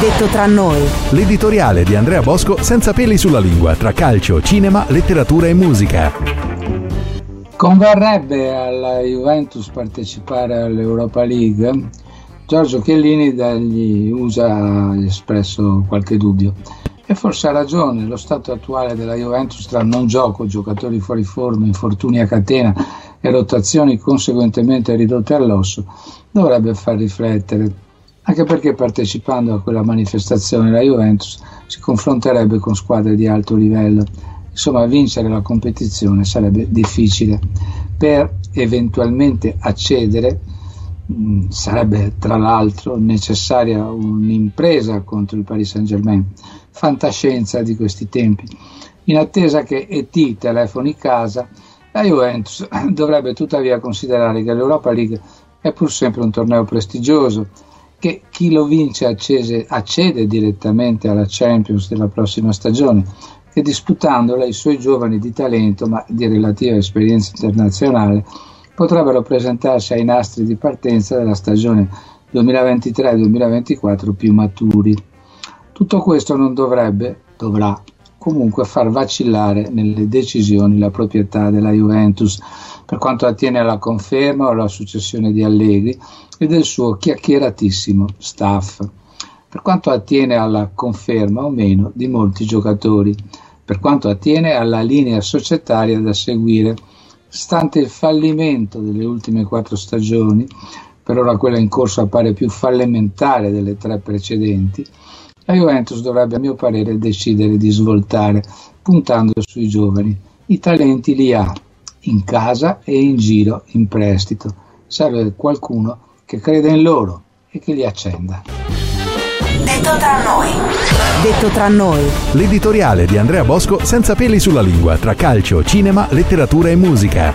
Detto tra noi. L'editoriale di Andrea Bosco senza peli sulla lingua tra calcio, cinema, letteratura e musica. Converrebbe alla Juventus partecipare all'Europa League? Giorgio Chiellini dagli USA ha espresso qualche dubbio. E forse ha ragione, lo stato attuale della Juventus tra non gioco, giocatori fuori forma, infortuni a catena e rotazioni conseguentemente ridotte all'osso dovrebbe far riflettere anche perché partecipando a quella manifestazione la Juventus si confronterebbe con squadre di alto livello. Insomma, vincere la competizione sarebbe difficile. Per eventualmente accedere mm, sarebbe tra l'altro necessaria un'impresa contro il Paris Saint-Germain. Fantascienza di questi tempi. In attesa che ET telefoni casa, la Juventus dovrebbe tuttavia considerare che l'Europa League è pur sempre un torneo prestigioso che chi lo vince accese, accede direttamente alla Champions della prossima stagione e disputandola i suoi giovani di talento ma di relativa esperienza internazionale potrebbero presentarsi ai nastri di partenza della stagione 2023-2024 più maturi. Tutto questo non dovrebbe, dovrà comunque far vacillare nelle decisioni la proprietà della Juventus. Per quanto attiene alla conferma o alla successione di Allegri e del suo chiacchieratissimo staff, per quanto attiene alla conferma o meno di molti giocatori, per quanto attiene alla linea societaria da seguire, stante il fallimento delle ultime quattro stagioni, per ora quella in corso appare più fallimentare delle tre precedenti, la Juventus dovrebbe a mio parere decidere di svoltare puntando sui giovani. I talenti li ha in casa e in giro in prestito. Serve qualcuno che creda in loro e che li accenda. Detto tra noi. Detto tra noi. L'editoriale di Andrea Bosco senza peli sulla lingua tra calcio, cinema, letteratura e musica.